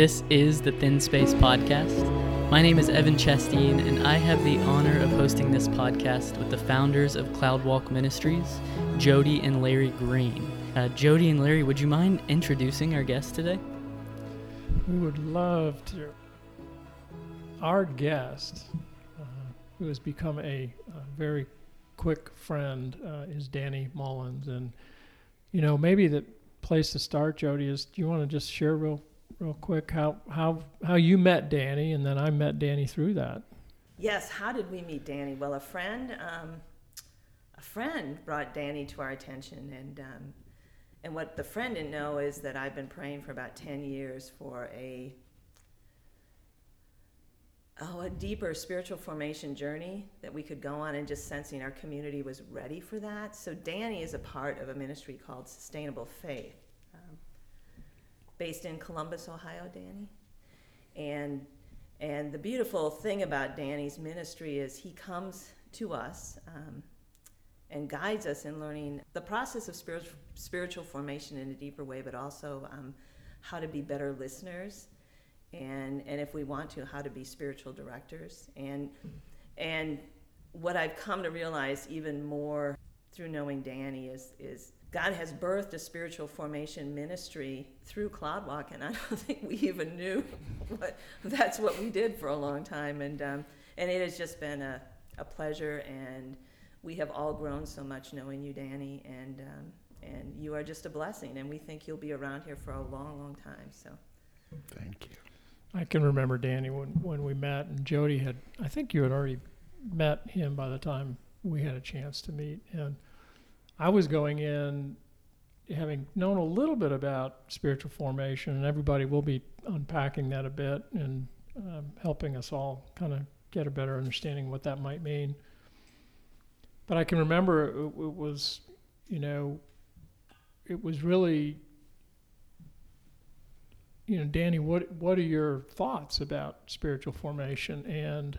This is the Thin Space Podcast. My name is Evan Chasteen, and I have the honor of hosting this podcast with the founders of Cloudwalk Ministries, Jody and Larry Green. Uh, Jody and Larry, would you mind introducing our guest today? We would love to. Our guest, uh, who has become a, a very quick friend, uh, is Danny Mullins. And, you know, maybe the place to start, Jody, is do you want to just share real real quick how how how you met Danny, and then I met Danny through that. Yes. How did we meet Danny? Well, a friend, um, a friend brought Danny to our attention, and um, and what the friend didn't know is that I've been praying for about ten years for a oh a deeper spiritual formation journey that we could go on, and just sensing our community was ready for that. So Danny is a part of a ministry called Sustainable Faith based in Columbus, Ohio, Danny. And and the beautiful thing about Danny's ministry is he comes to us um, and guides us in learning the process of spiritual spiritual formation in a deeper way, but also um, how to be better listeners, and and if we want to, how to be spiritual directors. And and what I've come to realize even more through knowing Danny is is God has birthed a spiritual formation ministry through Cloudwalk, and I don't think we even knew what that's what we did for a long time. And um, and it has just been a, a pleasure, and we have all grown so much knowing you, Danny, and um, and you are just a blessing, and we think you'll be around here for a long, long time. So, thank you. I can remember Danny when when we met, and Jody had. I think you had already met him by the time we had a chance to meet, and I was going in having known a little bit about spiritual formation, and everybody will be unpacking that a bit and um, helping us all kind of get a better understanding of what that might mean. But I can remember it, it was, you know, it was really, you know, Danny, what what are your thoughts about spiritual formation and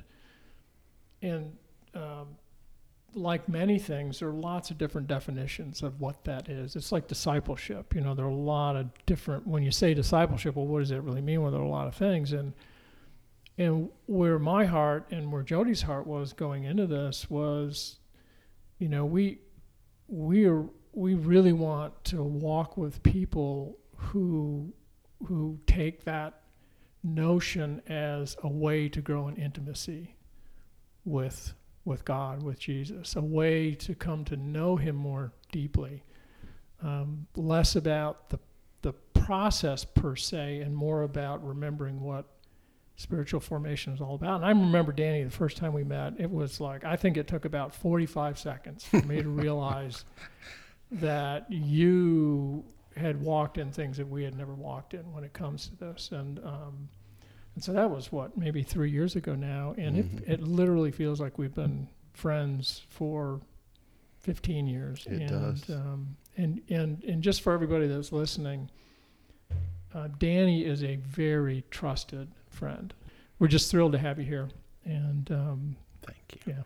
and um, like many things, there are lots of different definitions of what that is. It's like discipleship. You know, there are a lot of different. When you say discipleship, well, what does it really mean? Well, there are a lot of things, and and where my heart and where Jody's heart was going into this was, you know, we we are we really want to walk with people who who take that notion as a way to grow in intimacy with with God, with Jesus, a way to come to know Him more deeply. Um, less about the, the process per se and more about remembering what spiritual formation is all about. And I remember, Danny, the first time we met, it was like, I think it took about 45 seconds for me to realize that you had walked in things that we had never walked in when it comes to this. And, um, and so that was what, maybe three years ago now. And mm-hmm. it, it literally feels like we've been friends for 15 years. It and, does. Um, and, and, and just for everybody that's listening, uh, Danny is a very trusted friend. We're just thrilled to have you here. And um, thank you. Yeah.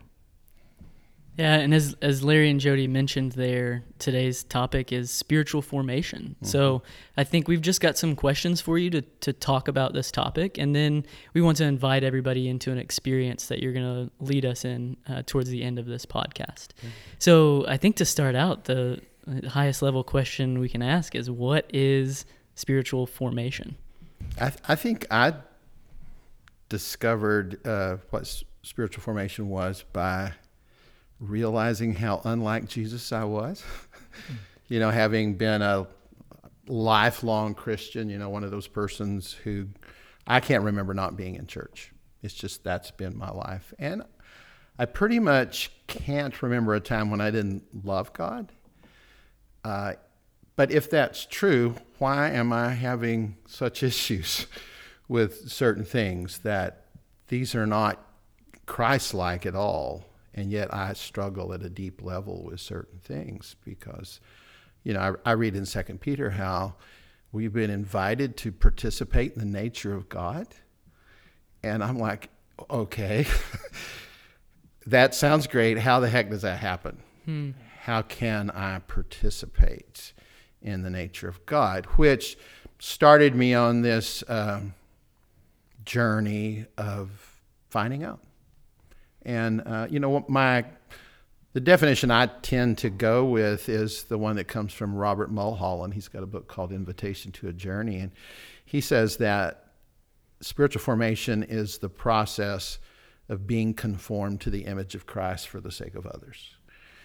Yeah, and as as Larry and Jody mentioned there, today's topic is spiritual formation. Mm-hmm. So I think we've just got some questions for you to, to talk about this topic, and then we want to invite everybody into an experience that you're going to lead us in uh, towards the end of this podcast. Mm-hmm. So I think to start out, the highest level question we can ask is, what is spiritual formation? I, th- I think I discovered uh, what spiritual formation was by realizing how unlike Jesus I was. you know, having been a lifelong Christian, you know, one of those persons who I can't remember not being in church. It's just that's been my life. And I pretty much can't remember a time when I didn't love God. Uh, but if that's true, why am I having such issues with certain things that these are not Christ like at all? And yet I struggle at a deep level with certain things because, you know, I, I read in Second Peter how we've been invited to participate in the nature of God, and I'm like, okay, that sounds great. How the heck does that happen? Hmm. How can I participate in the nature of God? Which started me on this um, journey of finding out. And uh, you know, my the definition I tend to go with is the one that comes from Robert Mulholland. He's got a book called Invitation to a Journey, and he says that spiritual formation is the process of being conformed to the image of Christ for the sake of others.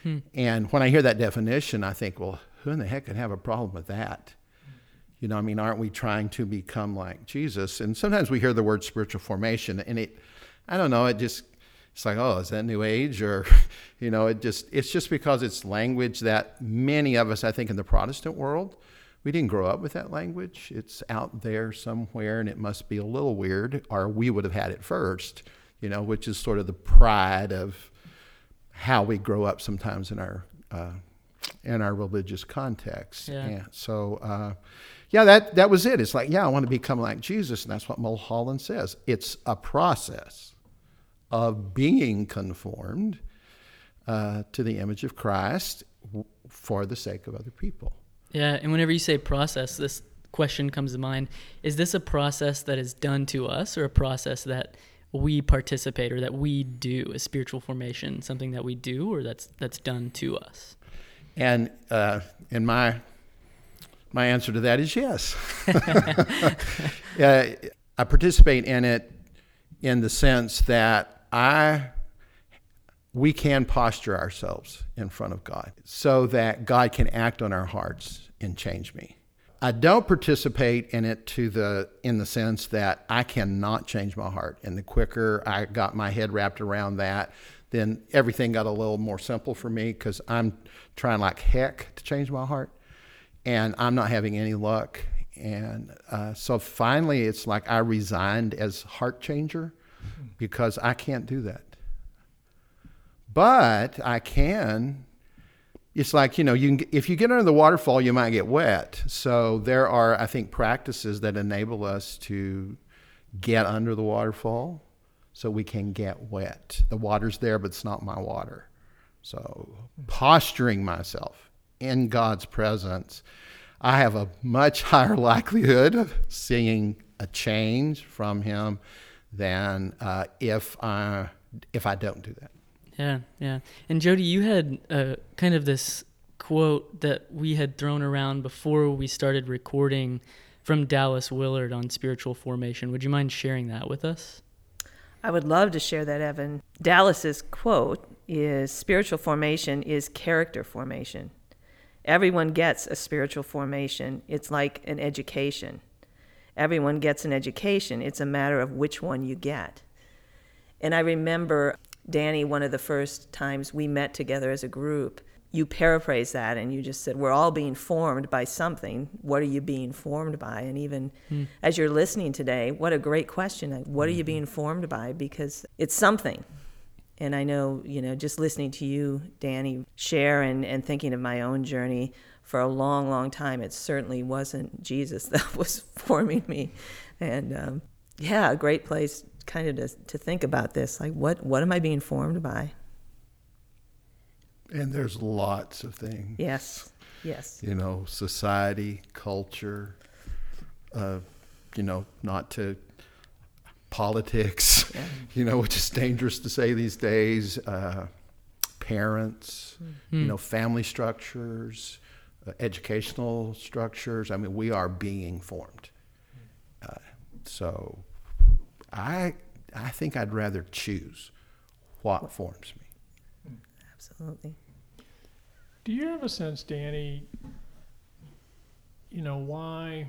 Hmm. And when I hear that definition, I think, well, who in the heck can have a problem with that? You know, I mean, aren't we trying to become like Jesus? And sometimes we hear the word spiritual formation, and it, I don't know, it just, it's like, oh, is that New Age? Or, you know, it just, it's just because it's language that many of us, I think, in the Protestant world, we didn't grow up with that language. It's out there somewhere, and it must be a little weird, or we would have had it first, you know, which is sort of the pride of how we grow up sometimes in our uh, in our religious context. Yeah. yeah. So, uh, yeah, that that was it. It's like, yeah, I want to become like Jesus, and that's what Mulholland says. It's a process of being conformed uh, to the image of Christ w- for the sake of other people. Yeah, and whenever you say process, this question comes to mind: Is this a process that is done to us, or a process that we participate or that we do a spiritual formation something that we do or that's that's done to us and uh, in my my answer to that is yes. uh, I participate in it in the sense that I we can posture ourselves in front of God so that God can act on our hearts and change me. I don't participate in it to the in the sense that I cannot change my heart. And the quicker I got my head wrapped around that, then everything got a little more simple for me because I'm trying like heck to change my heart and I'm not having any luck. And uh, so finally, it's like I resigned as heart changer because I can't do that. But I can. It's like you know, you can, if you get under the waterfall, you might get wet. So there are, I think, practices that enable us to get under the waterfall, so we can get wet. The water's there, but it's not my water. So posturing myself in God's presence, I have a much higher likelihood of seeing a change from Him than uh, if I if I don't do that. Yeah, yeah. And Jody, you had uh, kind of this quote that we had thrown around before we started recording from Dallas Willard on spiritual formation. Would you mind sharing that with us? I would love to share that, Evan. Dallas's quote is spiritual formation is character formation. Everyone gets a spiritual formation. It's like an education. Everyone gets an education. It's a matter of which one you get. And I remember, Danny, one of the first times we met together as a group, you paraphrased that and you just said, We're all being formed by something. What are you being formed by? And even hmm. as you're listening today, what a great question. What are you being formed by? Because it's something. And I know, you know, just listening to you, Danny, share and, and thinking of my own journey for a long, long time, it certainly wasn't Jesus that was forming me. And um, yeah, a great place kind of to, to think about this. Like, what, what am I being formed by? And there's lots of things. Yes, yes. You know, society, culture, uh, you know, not to politics, yeah. you know, which is dangerous to say these days, uh, parents, mm-hmm. you know, family structures, uh, educational structures. I mean, we are being formed. Uh, so I, I think I'd rather choose what forms me. Absolutely. Do you have a sense, Danny, you know, why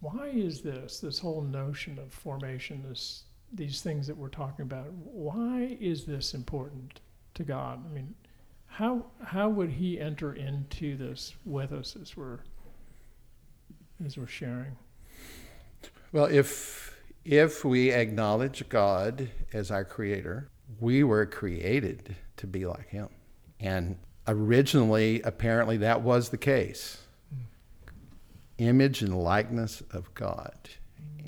why is this this whole notion of formation this these things that we're talking about why is this important to god i mean how how would he enter into this with us as we're as we're sharing? Well if if we acknowledge god as our creator we were created to be like him. And originally apparently that was the case. Image and likeness of God.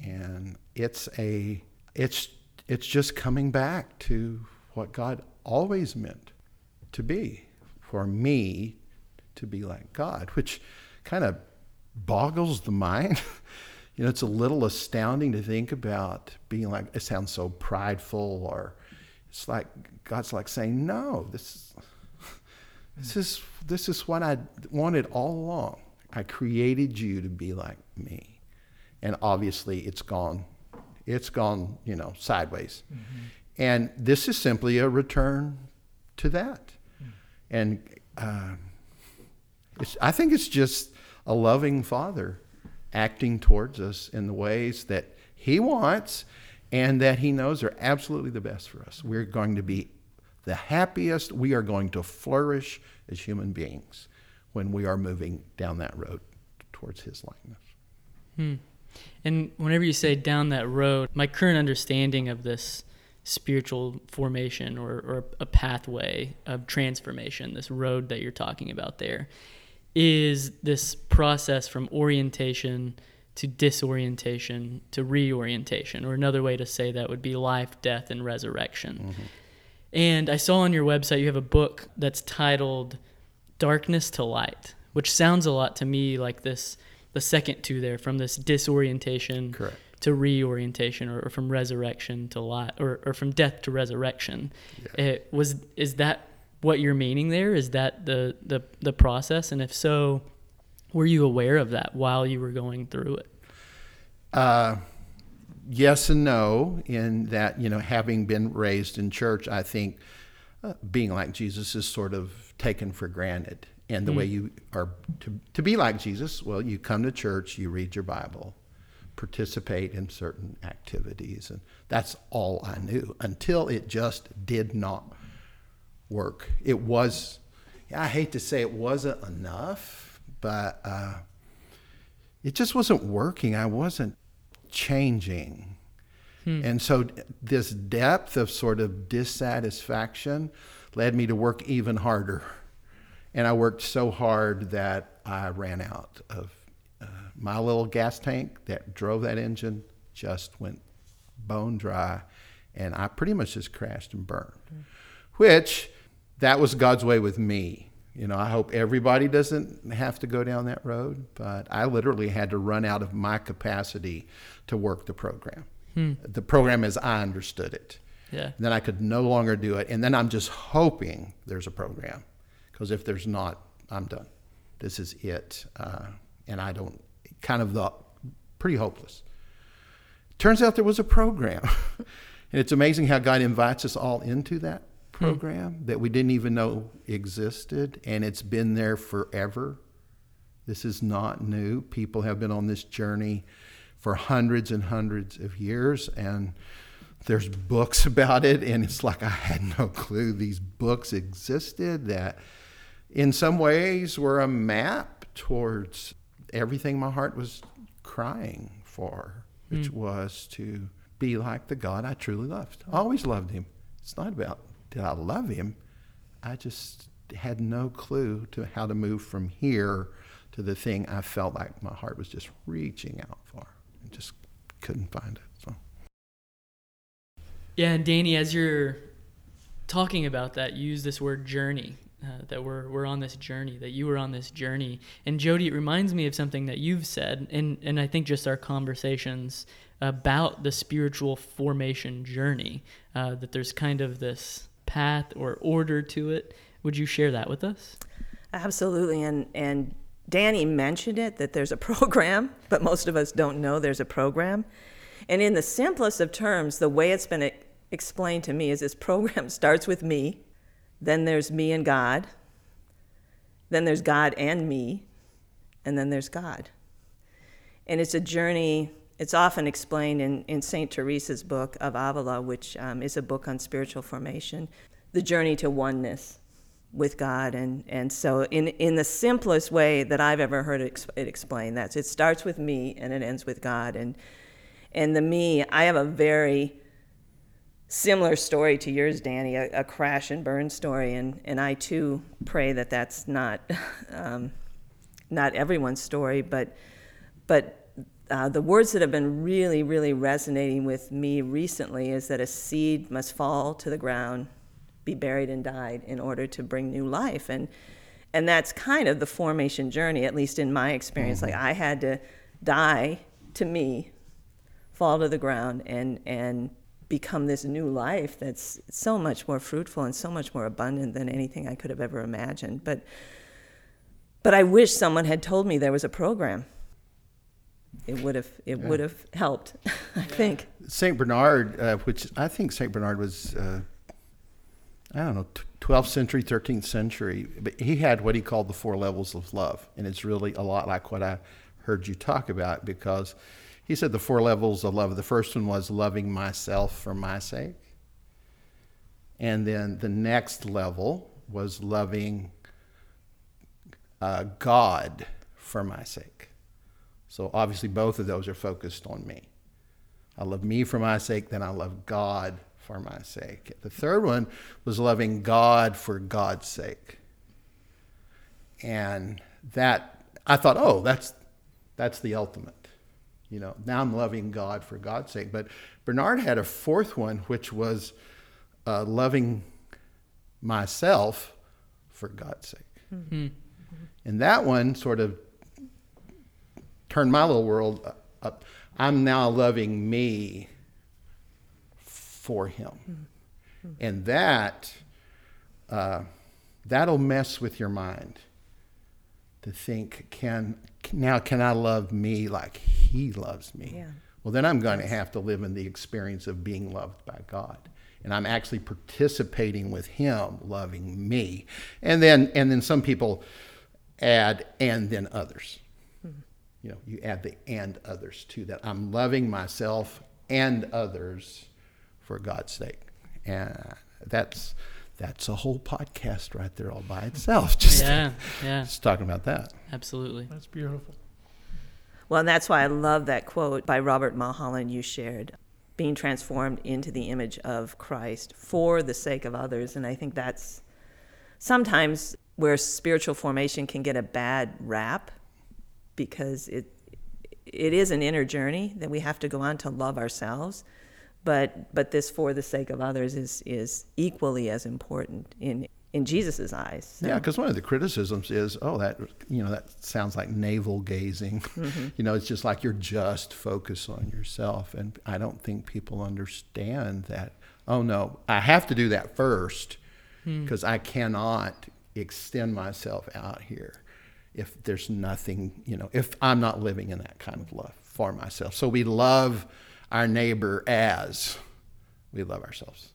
And it's a it's it's just coming back to what God always meant to be for me to be like God, which kind of boggles the mind. you know, it's a little astounding to think about being like, it sounds so prideful, or it's like God's like saying, no, this is, this is, this is what I wanted all along. I created you to be like me. And obviously it's gone, it's gone, you know, sideways. Mm-hmm. And this is simply a return to that. And uh, I think it's just a loving father acting towards us in the ways that he wants and that he knows are absolutely the best for us. We're going to be the happiest, we are going to flourish as human beings when we are moving down that road towards his likeness. Hmm. And whenever you say down that road, my current understanding of this spiritual formation or, or a pathway of transformation, this road that you're talking about there, is this process from orientation to disorientation to reorientation, or another way to say that would be life, death, and resurrection. Mm-hmm. And I saw on your website you have a book that's titled Darkness to Light, which sounds a lot to me like this the second two there from this disorientation Correct. To reorientation or, or, from resurrection to life or, or from death to resurrection. Yeah. It was is that what you're meaning there? Is that the, the, the process? And if so, were you aware of that while you were going through it? Uh, yes and no, in that, you know, having been raised in church, I think uh, being like Jesus is sort of taken for granted. And the mm. way you are to, to be like Jesus, well, you come to church, you read your Bible, participate in certain activities. And that's all I knew until it just did not work. It was, I hate to say it wasn't enough, but uh, it just wasn't working. I wasn't changing. Hmm. And so this depth of sort of dissatisfaction led me to work even harder. And I worked so hard that I ran out of my little gas tank that drove that engine, just went bone dry. And I pretty much just crashed and burned, hmm. which that was God's way with me. You know, I hope everybody doesn't have to go down that road, but I literally had to run out of my capacity to work the program. Hmm. The program as I understood it. Yeah. And then I could no longer do it. And then I'm just hoping there's a program. Because if there's not, I'm done. This is it. Uh, and I don't, kind of the, pretty hopeless. Turns out there was a program. and it's amazing how God invites us all into that program hmm. that we didn't even know existed, and it's been there forever. This is not new. People have been on this journey for hundreds and hundreds of years, and there's books about it, and it's like I had no clue these books existed that in some ways were a map towards everything my heart was crying for, which mm. was to be like the God I truly loved. I always loved him. It's not about did I love him? I just had no clue to how to move from here to the thing I felt like my heart was just reaching out for. and just couldn't find it. So. Yeah, and Danny, as you're talking about that, use this word journey. Uh, that we're we're on this journey, that you were on this journey, and Jody, it reminds me of something that you've said, and and I think just our conversations about the spiritual formation journey. Uh, that there's kind of this path or order to it. Would you share that with us? Absolutely. And, and Danny mentioned it that there's a program, but most of us don't know there's a program. And in the simplest of terms, the way it's been explained to me is this program starts with me, then there's me and God, then there's God and me, and then there's God. And it's a journey it's often explained in, in St. Teresa's book of Avila, which um, is a book on spiritual formation, the journey to oneness with God. And, and so, in, in the simplest way that I've ever heard it, it explained, that it starts with me and it ends with God. And, and the me, I have a very similar story to yours, Danny, a, a crash and burn story. And, and I too pray that that's not, um, not everyone's story, but, but uh, the words that have been really, really resonating with me recently is that a seed must fall to the ground, be buried and died in order to bring new life. And and that's kind of the formation journey, at least in my experience. Like I had to die to me, fall to the ground, and and become this new life that's so much more fruitful and so much more abundant than anything I could have ever imagined. But but I wish someone had told me there was a program. It would have it would have helped, I think. Saint Bernard, uh, which I think Saint Bernard was, uh, I don't know, 12th century, 13th century, but he had what he called the four levels of love, and it's really a lot like what I heard you talk about because he said the four levels of love. The first one was loving myself for my sake, and then the next level was loving uh, God for my sake. So obviously, both of those are focused on me. I love me for my sake, then I love God for my sake. The third one was loving God for God's sake. And that I thought, oh, that's that's the ultimate. You know, now I'm loving God for God's sake. But Bernard had a fourth one, which was uh, loving myself for God's sake. Mm-hmm. And that one sort of turned my little world up. I'm now loving me for Him. Mm-hmm. And that, uh, that'll mess with your mind to think, can now can I love me like He loves me? Yeah. Well, then I'm going to have to live in the experience of being loved by God and I'm actually participating with him loving me. And then and then some people add and then others. Mm-hmm. You know, you add the and others to that. I'm loving myself and others for God's sake. And that's that's a whole podcast right there all by itself. Just yeah, yeah. Just talking about that. Absolutely. That's beautiful. Well, and that's why I love that quote by Robert Mulholland you shared being transformed into the image of Christ for the sake of others. And I think that's sometimes where spiritual formation can get a bad rap because it it is an inner journey that we have to go on to love ourselves but but this for the sake of others is is equally as important in in Jesus's eyes. So. Yeah, because one of the criticisms is, oh, that you know that sounds like navel gazing. Mm-hmm. you know, it's just like you're just focused on yourself, and I don't think people understand that. Oh no, I have to do that first because hmm. I cannot extend myself out here if there's nothing, you know, if I'm not living in that kind of love for myself. So we love our neighbor as we love ourselves.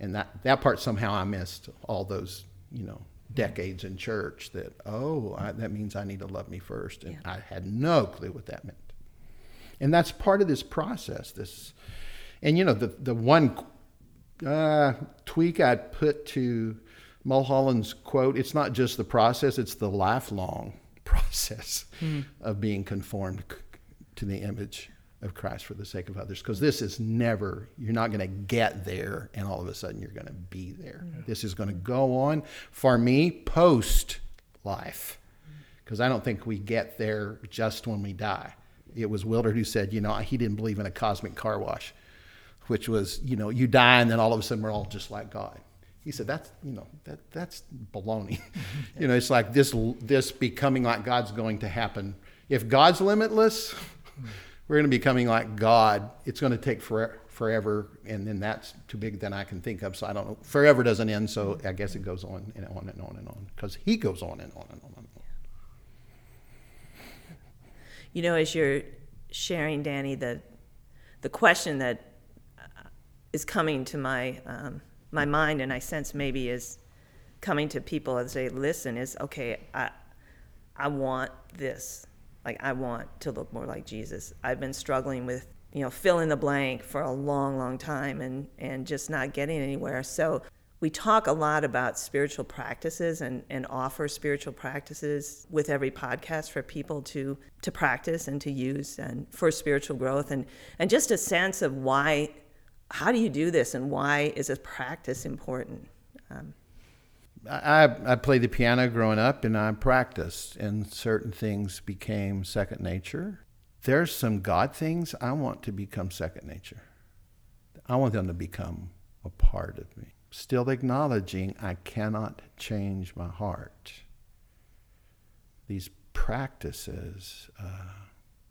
And that that part somehow I missed all those you know decades in church that oh I, that means I need to love me first. And yeah. I had no clue what that meant. And that's part of this process this and you know the the one uh, tweak I'd put to Mulholland's quote it's not just the process it's the lifelong process mm. of being conformed to the image of Christ for the sake of others. Because this is never, you're not going to get there and all of a sudden you're going to be there. Yeah. This is going to go on for me post life. Because I don't think we get there just when we die. It was Wilder who said, you know, he didn't believe in a cosmic car wash, which was, you know, you die and then all of a sudden we're all just like God. He said, that's, you know, that, that's baloney. you know, it's like this, this becoming like God's going to happen. If God's limitless, we're going to be coming like God. It's going to take forever, forever, and then that's too big than I can think of. So I don't know. Forever doesn't end, so I guess it goes on and on and on and on because He goes on and on and on and on. You know, as you're sharing, Danny, the the question that uh, coming to my um, my mind, and I sense maybe is coming to people as they listen, is okay. I I want this like I want to look more like Jesus. I've been struggling with you know fill in the blank for a long long time and and just not getting anywhere. So we talk a lot about spiritual practices and, and offer spiritual practices with every podcast for people to to practice and to use and for spiritual growth. And and just a sense of why how do you do this and why is this practice important? Um, I, I played the piano growing up and I practiced, and certain things became second nature. There's some God things I want to become second nature. I want them to become a part of me. Still acknowledging I cannot change my heart. these practices uh,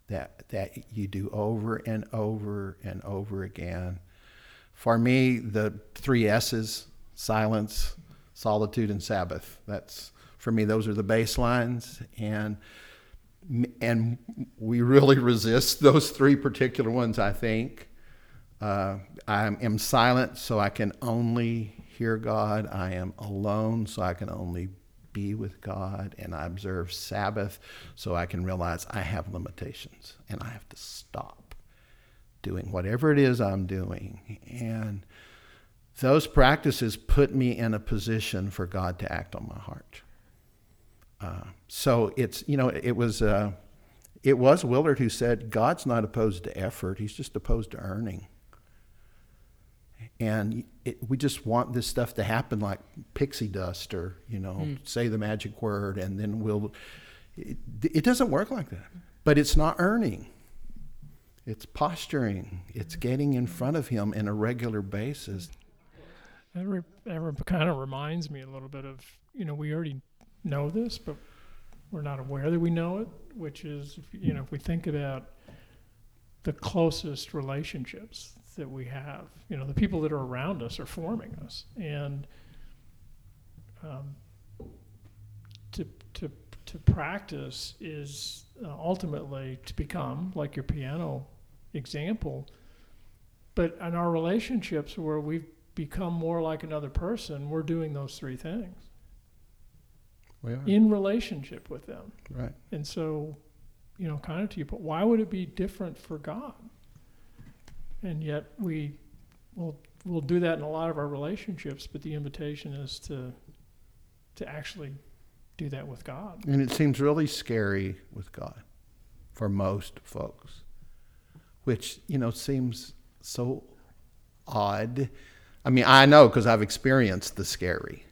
that that you do over and over and over again. For me, the three S's: silence, solitude, and Sabbath. That's for me. Those are the baselines, and and we really resist those three particular ones. I think uh, I am silent, so I can only hear God. I am alone, so I can only be with God. And I observe Sabbath, so I can realize I have limitations and I have to stop doing whatever it is I'm doing. And those practices put me in a position for God to act on my heart. Uh, so it's you know it was uh, it was Willard who said God's not opposed to effort; He's just opposed to earning. And it, we just want this stuff to happen like pixie dust or you know mm. say the magic word and then we'll it, it, doesn't work like that. But it's not earning. It's posturing. It's getting in front of him in a regular basis that, re- that kind of reminds me a little bit of you know we already know this but we're not aware that we know it which is you know if we think about the closest relationships that we have. You know, the people that are around us are forming us, and um, to to to practice is uh, ultimately to become like your piano example. But in our relationships, where we've become more like another person, we're doing those three things. We are. In relationship with them. Right. And so, you know, kind of to you, but why would it be different for God? and yet we will we'll do that in a lot of our relationships. But the invitation is to to actually do that with God. And it seems really scary with God for most folks, which you know seems so odd. I mean, I know because I've experienced the scary.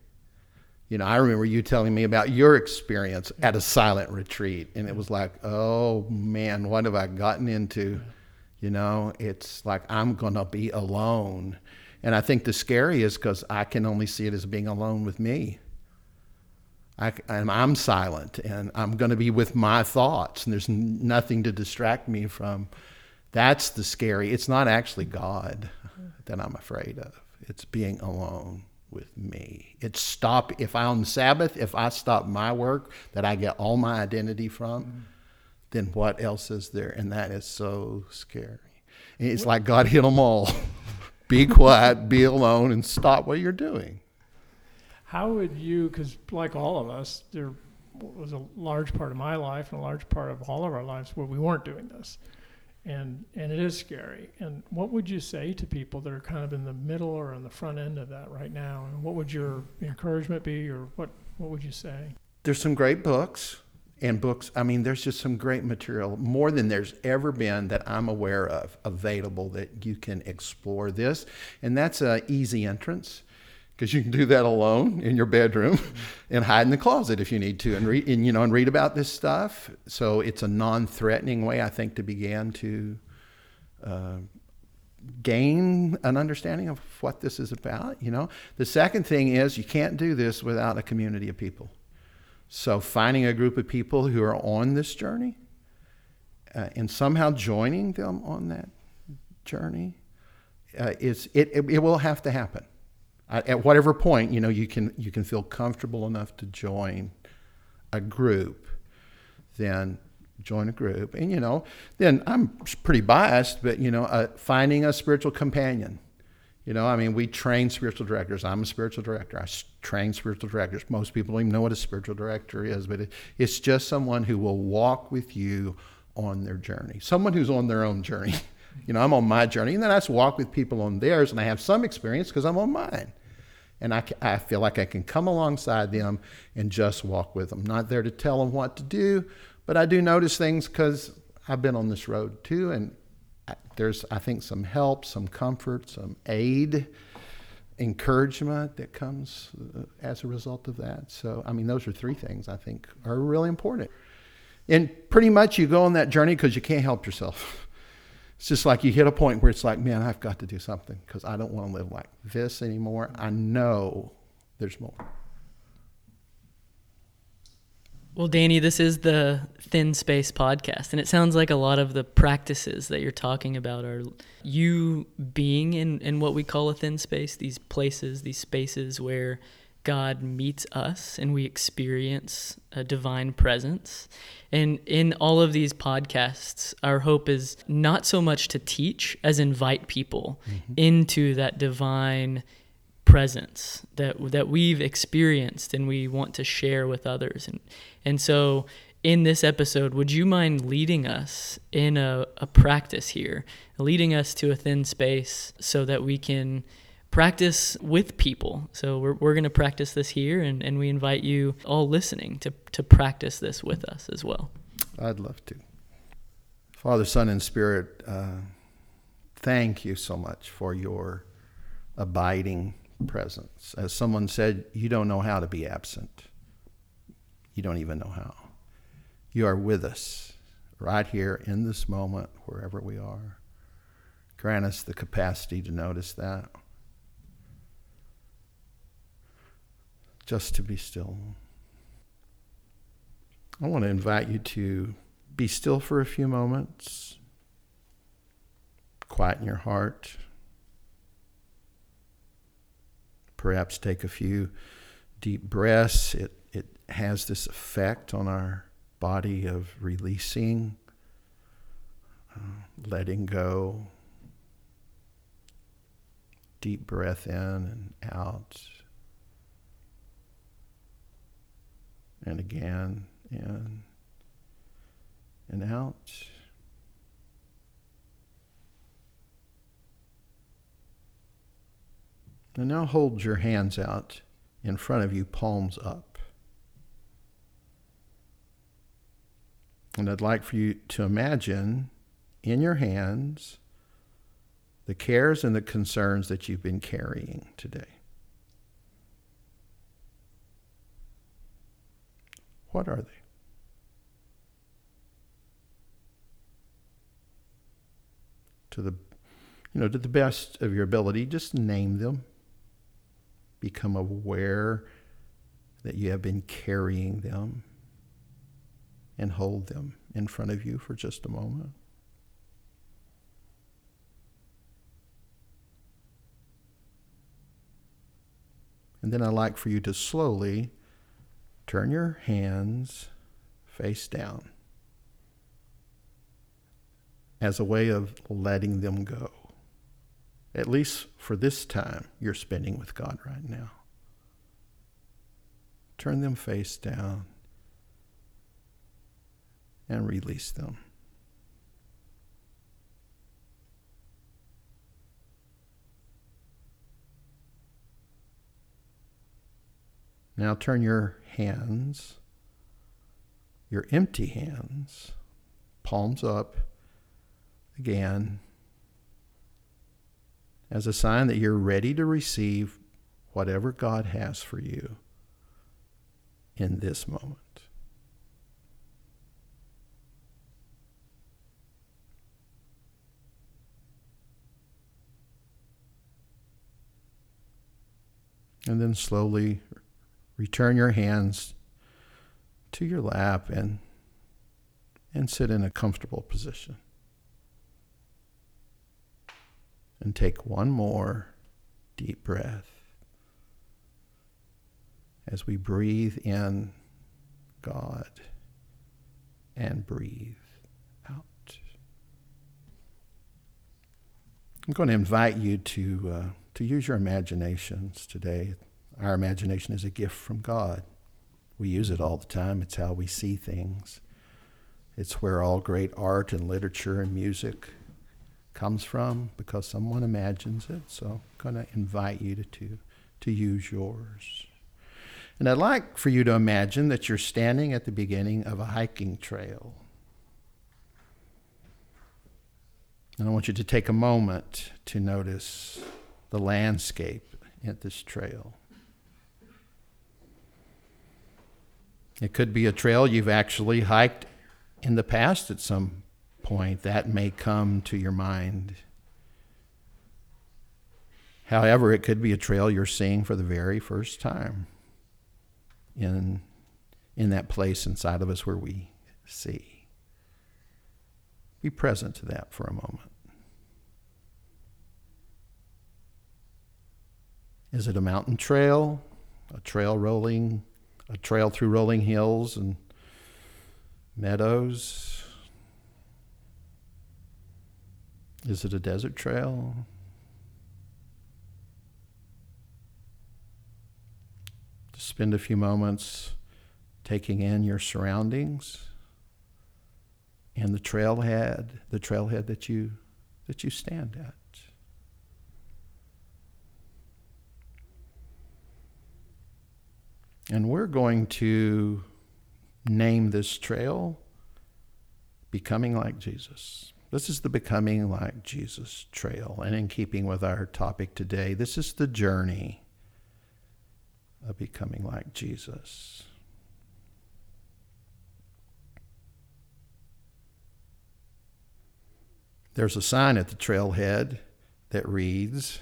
You know, I remember you telling me about your experience at a silent retreat, and it was like, oh man, what have I gotten into? You know, it's like I'm going to be alone. And I think the scary is because I can only see it as being alone with me. I, am silent and I'm going to be with my thoughts, and there's nothing to distract me from. That's the scary. It's not actually God that I'm afraid of, it's being alone with me. It's stop, if I on Sabbath, if I stop my work that I get all my identity from. Mm-hmm then what else is there? And that is so scary. And it's like God hit them all. be quiet, be alone, and stop what you're doing. How would you, because like all of us, there was a large part of my life and a large part of all of our lives where we weren't doing this. And, and it is scary. And what would you say to people that are kind of in the middle or on the front end of that right now? And what would your encouragement be, or what, what would you say? There's some great books and books. I mean, there's just some great material, more than there's ever been that I'm aware of available that you can explore this. And that's an easy entrance because you can do that alone in your bedroom and hide in the closet if you need to and read and you know and read about this stuff. So it's a non-threatening way, I think, to begin to uh, gain an understanding of what this is about. You know, the second thing is you can't do this without a community of people. So, finding a group of people who are on this journey uh, and somehow joining them on that journey uh, is it, it, it, will have to happen. At whatever point, you know, you can you can feel comfortable enough to join a group, then join a group, and you know, then I'm pretty biased, but you know, uh, finding a spiritual companion you know, I mean, we train spiritual directors. I'm a spiritual director. I train spiritual directors. Most people don't even know what a spiritual director is, but it, it's just someone who will walk with you on their journey, someone who's on their own journey. You know, I'm on my journey, and then I just walk with people on theirs, and I have some experience because I'm on mine. And I, I feel like I can come alongside them and just walk with them. Not there to tell them what to do, but I do notice things because I've been on this road too, and there's, I think, some help, some comfort, some aid, encouragement that comes uh, as a result of that. So, I mean, those are three things I think are really important. And pretty much you go on that journey because you can't help yourself. It's just like you hit a point where it's like, man, I've got to do something because I don't want to live like this anymore. I know there's more. Well, Danny, this is the Thin Space podcast, and it sounds like a lot of the practices that you're talking about are you being in, in what we call a thin space, these places, these spaces where God meets us and we experience a divine presence. And in all of these podcasts, our hope is not so much to teach as invite people mm-hmm. into that divine presence that that we've experienced and we want to share with others and and so in this episode would you mind leading us in a, a practice here leading us to a thin space so that we can practice with people so we're, we're going to practice this here and, and we invite you all listening to, to practice this with us as well i'd love to father son and spirit uh, thank you so much for your abiding presence. As someone said, you don't know how to be absent. You don't even know how. You are with us right here in this moment, wherever we are. Grant us the capacity to notice that. Just to be still. I want to invite you to be still for a few moments, quieten your heart. perhaps take a few deep breaths. It, it has this effect on our body of releasing, uh, letting go. Deep breath in and out. And again, in and out. And now hold your hands out in front of you, palms up. And I'd like for you to imagine in your hands the cares and the concerns that you've been carrying today. What are they? To the you know, to the best of your ability, just name them become aware that you have been carrying them and hold them in front of you for just a moment. And then I'd like for you to slowly turn your hands face down as a way of letting them go at least for this time you're spending with God right now. Turn them face down and release them. Now turn your hands, your empty hands, palms up again as a sign that you're ready to receive whatever God has for you in this moment. And then slowly return your hands to your lap and, and sit in a comfortable position. And take one more deep breath as we breathe in God and breathe out. I'm going to invite you to, uh, to use your imaginations today. Our imagination is a gift from God. We use it all the time, it's how we see things. It's where all great art and literature and music comes from because someone imagines it. So I'm going to invite you to, to, to use yours. And I'd like for you to imagine that you're standing at the beginning of a hiking trail. And I want you to take a moment to notice the landscape at this trail. It could be a trail you've actually hiked in the past at some point, that may come to your mind. However, it could be a trail you're seeing for the very first time in, in that place inside of us where we see. Be present to that for a moment. Is it a mountain trail, a trail rolling, a trail through rolling hills and meadows? Is it a desert trail? To spend a few moments taking in your surroundings and the trailhead, the trailhead that you that you stand at. And we're going to name this trail Becoming Like Jesus. This is the Becoming Like Jesus trail. And in keeping with our topic today, this is the journey of becoming like Jesus. There's a sign at the trailhead that reads,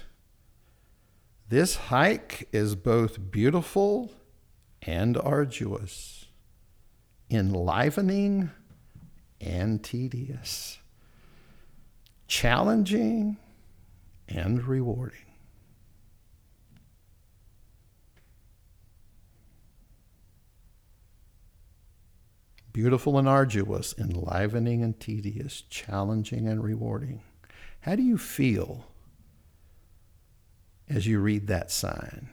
This hike is both beautiful and arduous, enlivening and tedious, challenging and rewarding. Beautiful and arduous, enlivening and tedious, challenging and rewarding. How do you feel as you read that sign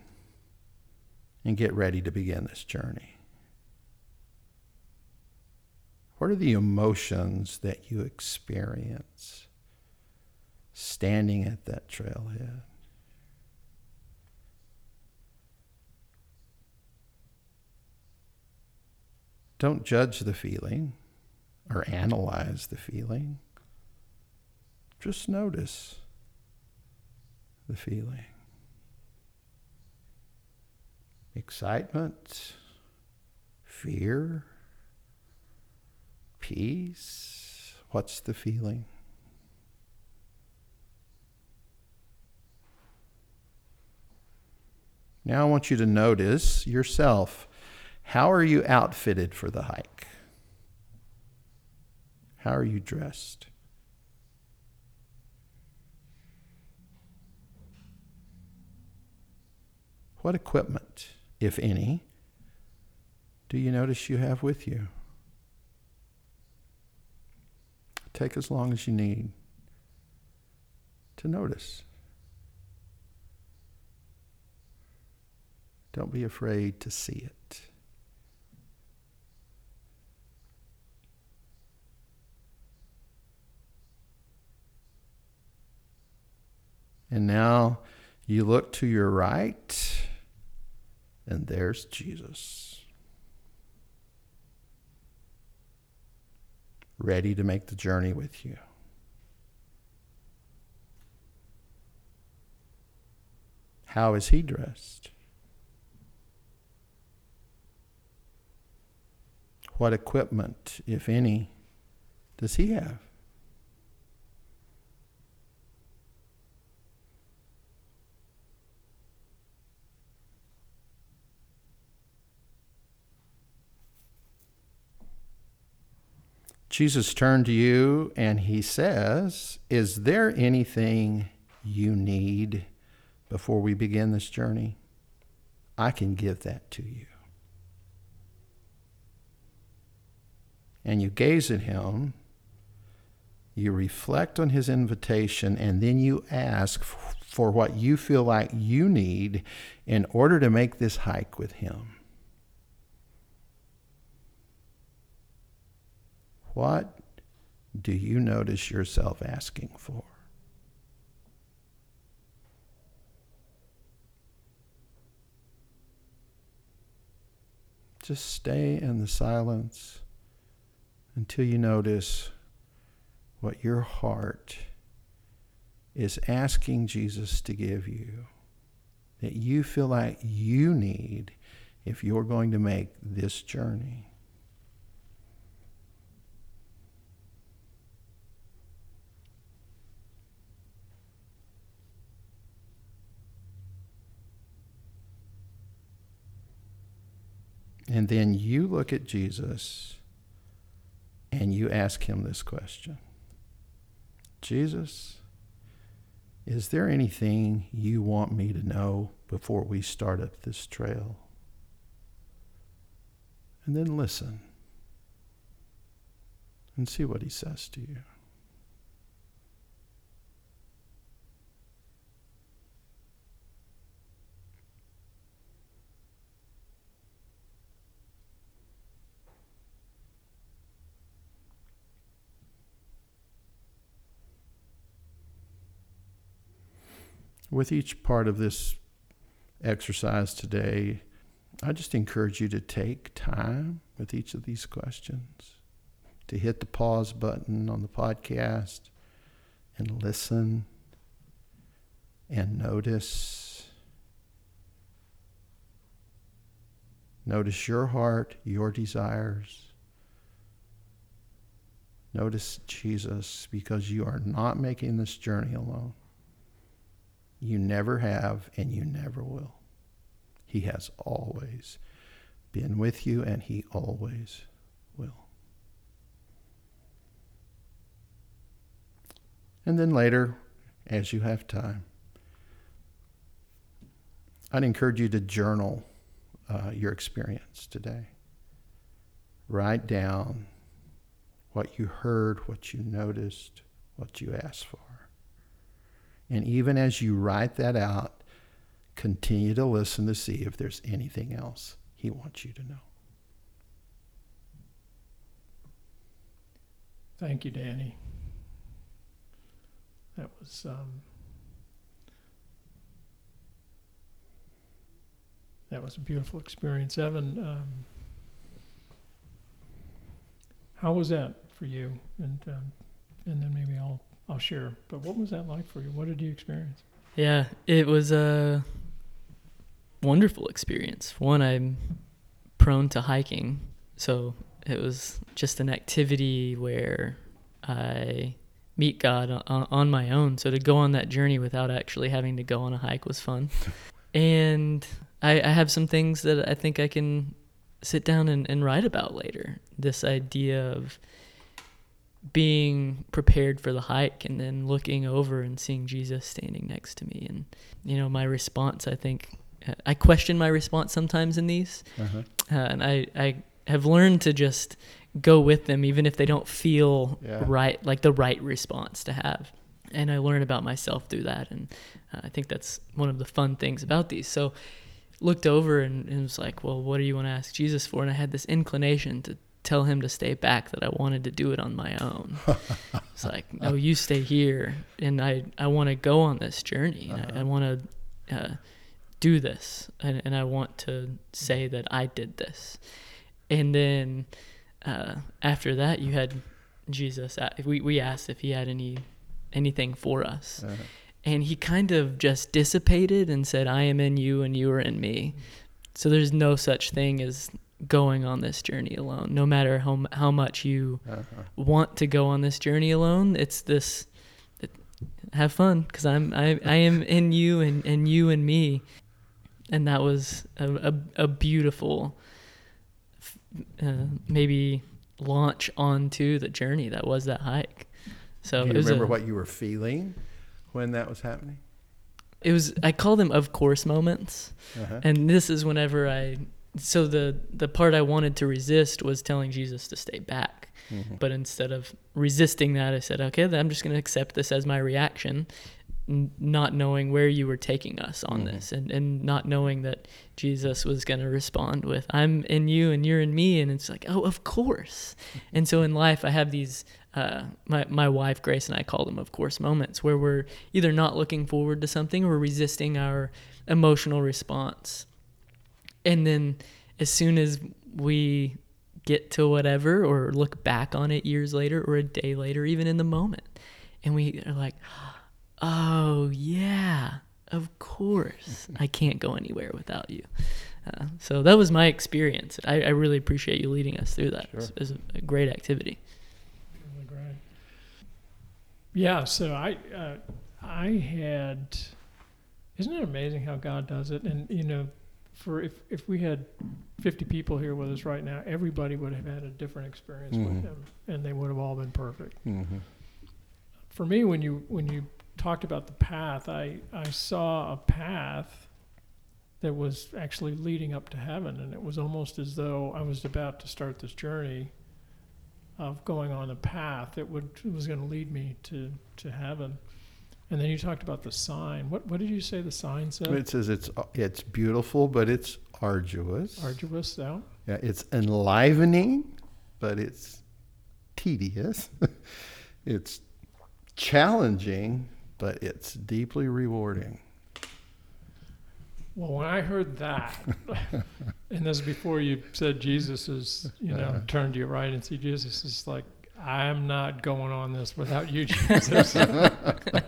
and get ready to begin this journey? What are the emotions that you experience standing at that trailhead? Don't judge the feeling or analyze the feeling. Just notice the feeling. Excitement, fear, peace. What's the feeling? Now I want you to notice yourself. How are you outfitted for the hike? How are you dressed? What equipment, if any, do you notice you have with you? Take as long as you need to notice. Don't be afraid to see it. And now you look to your right, and there's Jesus. Ready to make the journey with you. How is he dressed? What equipment, if any, does he have? Jesus turned to you and he says, Is there anything you need before we begin this journey? I can give that to you. And you gaze at him, you reflect on his invitation, and then you ask for what you feel like you need in order to make this hike with him. What do you notice yourself asking for? Just stay in the silence until you notice what your heart is asking Jesus to give you, that you feel like you need if you're going to make this journey. And then you look at Jesus and you ask him this question Jesus, is there anything you want me to know before we start up this trail? And then listen and see what he says to you. With each part of this exercise today, I just encourage you to take time with each of these questions, to hit the pause button on the podcast and listen and notice. Notice your heart, your desires. Notice Jesus because you are not making this journey alone. You never have, and you never will. He has always been with you, and He always will. And then later, as you have time, I'd encourage you to journal uh, your experience today. Write down what you heard, what you noticed, what you asked for. And even as you write that out, continue to listen to see if there's anything else he wants you to know. Thank you, Danny. That was um, that was a beautiful experience, Evan. Um, how was that for you? And um, and then maybe I'll I'll share. But what was that like for you? What did you experience? Yeah, it was a wonderful experience. One, I'm prone to hiking, so it was just an activity where I meet God on, on my own. So to go on that journey without actually having to go on a hike was fun. and I, I have some things that I think I can sit down and, and write about later. This idea of being prepared for the hike and then looking over and seeing Jesus standing next to me. And, you know, my response, I think, uh, I question my response sometimes in these. Uh-huh. Uh, and I, I have learned to just go with them, even if they don't feel yeah. right, like the right response to have. And I learn about myself through that. And uh, I think that's one of the fun things about these. So, looked over and, and was like, well, what do you want to ask Jesus for? And I had this inclination to tell him to stay back that I wanted to do it on my own. it's like, no, you stay here, and I I want to go on this journey. Uh-huh. I, I want to uh, do this, and, and I want to say that I did this. And then uh, after that, you had Jesus. We we asked if he had any anything for us. Uh-huh. And he kind of just dissipated and said, I am in you and you are in me. So there's no such thing as going on this journey alone. No matter how how much you uh-huh. want to go on this journey alone, it's this it, have fun because I'm I, I am in you and, and you and me, and that was a a, a beautiful uh, maybe launch onto the journey that was that hike. So Do you remember a, what you were feeling when that was happening? It was I call them of course moments, uh-huh. and this is whenever I so the the part I wanted to resist was telling Jesus to stay back. Mm-hmm. But instead of resisting that, I said, "Okay, then I'm just going to accept this as my reaction." N- not knowing where you were taking us on mm-hmm. this and, and not knowing that Jesus was going to respond with, I'm in you and you're in me. And it's like, oh, of course. and so in life, I have these, uh, my, my wife, Grace, and I call them, of course, moments where we're either not looking forward to something or resisting our emotional response and then as soon as we get to whatever or look back on it years later or a day later, even in the moment, and we are like, oh, yeah, of course, I can't go anywhere without you. Uh, so that was my experience. I, I, really appreciate you leading us through that. Sure. It was a great activity. Really great. Yeah. So I uh, I had. Isn't it amazing how God does it? And you know, for if if we had 50 people here with us right now, everybody would have had a different experience with Mhm. him, and they would have all been perfect. Mm-hmm. For me, when you when you talked about the path, I I saw a path that was actually leading up to heaven, and it was almost as though I was about to start this journey of going on a path that would was going to lead me to to heaven. And then you talked about the sign. What what did you say the sign said? It says it's it's beautiful, but it's arduous. Arduous out. Yeah, it's enlivening, but it's tedious. it's challenging, but it's deeply rewarding. Well, when I heard that, and this is before you said Jesus is, you know, Uh-huh. turned to your right and see Jesus is like, I'm not going on this without you, Jesus. and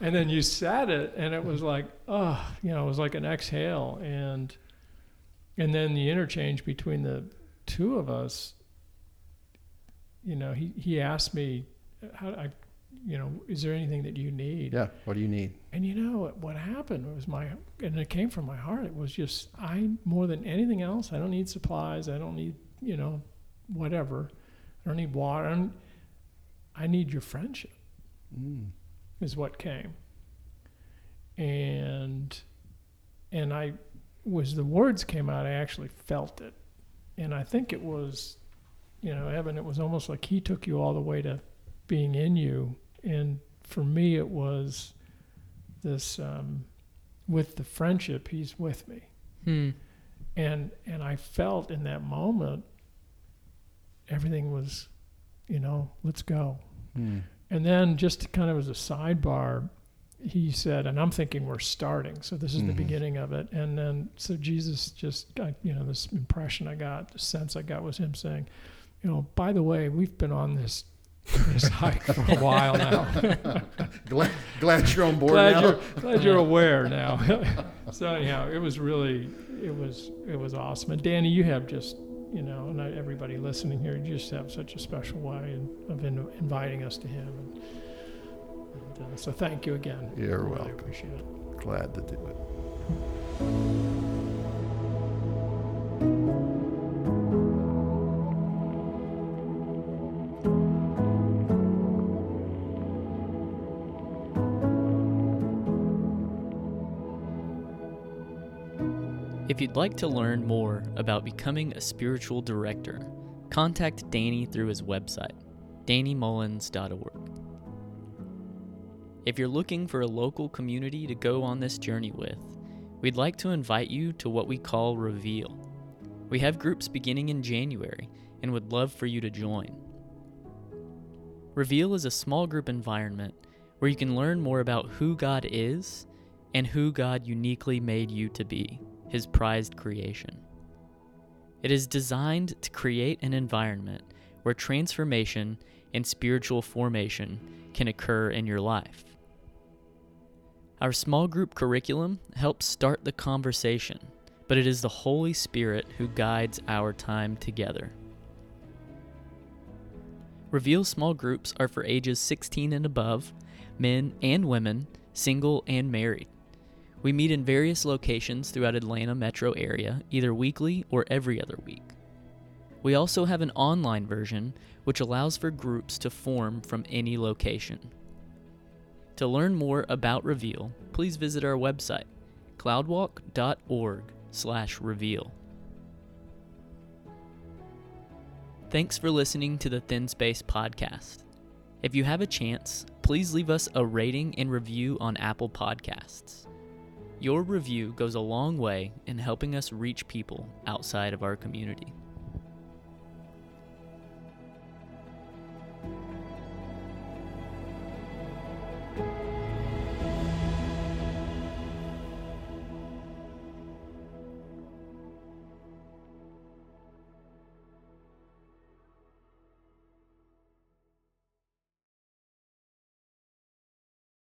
then you said it, and it was like, oh, you know, it was like an exhale, and and then the interchange between the two of us. You know, he he asked me, how I, you know, is there anything that you need? Yeah, what do you need? And you know what, what happened was my, and it came from my heart. It was just I more than anything else. I don't need supplies. I don't need you know, whatever. I don't need water. I, don't, I need your friendship. Mm. Is what came. And, and I, was the words came out. I actually felt it, and I think it was, you know, Evan. It was almost like he took you all the way to being in you, and for me, it was this um, with the friendship he's with me Hmm. and and i felt in that moment everything was you know let's go Mm. and then just kind of as a sidebar he said and i'm thinking we're starting so this is the Mhm. beginning of it and then so jesus just got you know this impression i got the sense i got was him saying you know by the way we've been on this this hike for a while now Glad, glad you're on board glad now. you're glad you're aware now. so anyhow, it was really it was it was awesome. And Danny, you have just you know, and I, everybody listening here, you just have such a special way of in, inviting us to Him. And, and uh, so thank you again. You're really welcome. appreciate it. Glad to do it. You'd like to learn more about becoming a spiritual director, contact Danny through his website, dannymullins.org. If you're looking for a local community to go on this journey with, we'd like to invite you to what we call Reveal. We have groups beginning in January and would love for you to join. Reveal is a small group environment where you can learn more about who God is and who God uniquely made you to be his prized creation. It is designed to create an environment where transformation and spiritual formation can occur in your life. Our small group curriculum helps start the conversation, but it is the Holy Spirit who guides our time together. Reveal small groups are for ages 16 and above, men and women, single and married. We meet in various locations throughout Atlanta metro area, either weekly or every other week. We also have an online version which allows for groups to form from any location. To learn more about Reveal, please visit our website, cloudwalk.org/reveal. Thanks for listening to the Thin Space podcast. If you have a chance, please leave us a rating and review on Apple Podcasts. Your review goes a long way in helping us reach people outside of our community.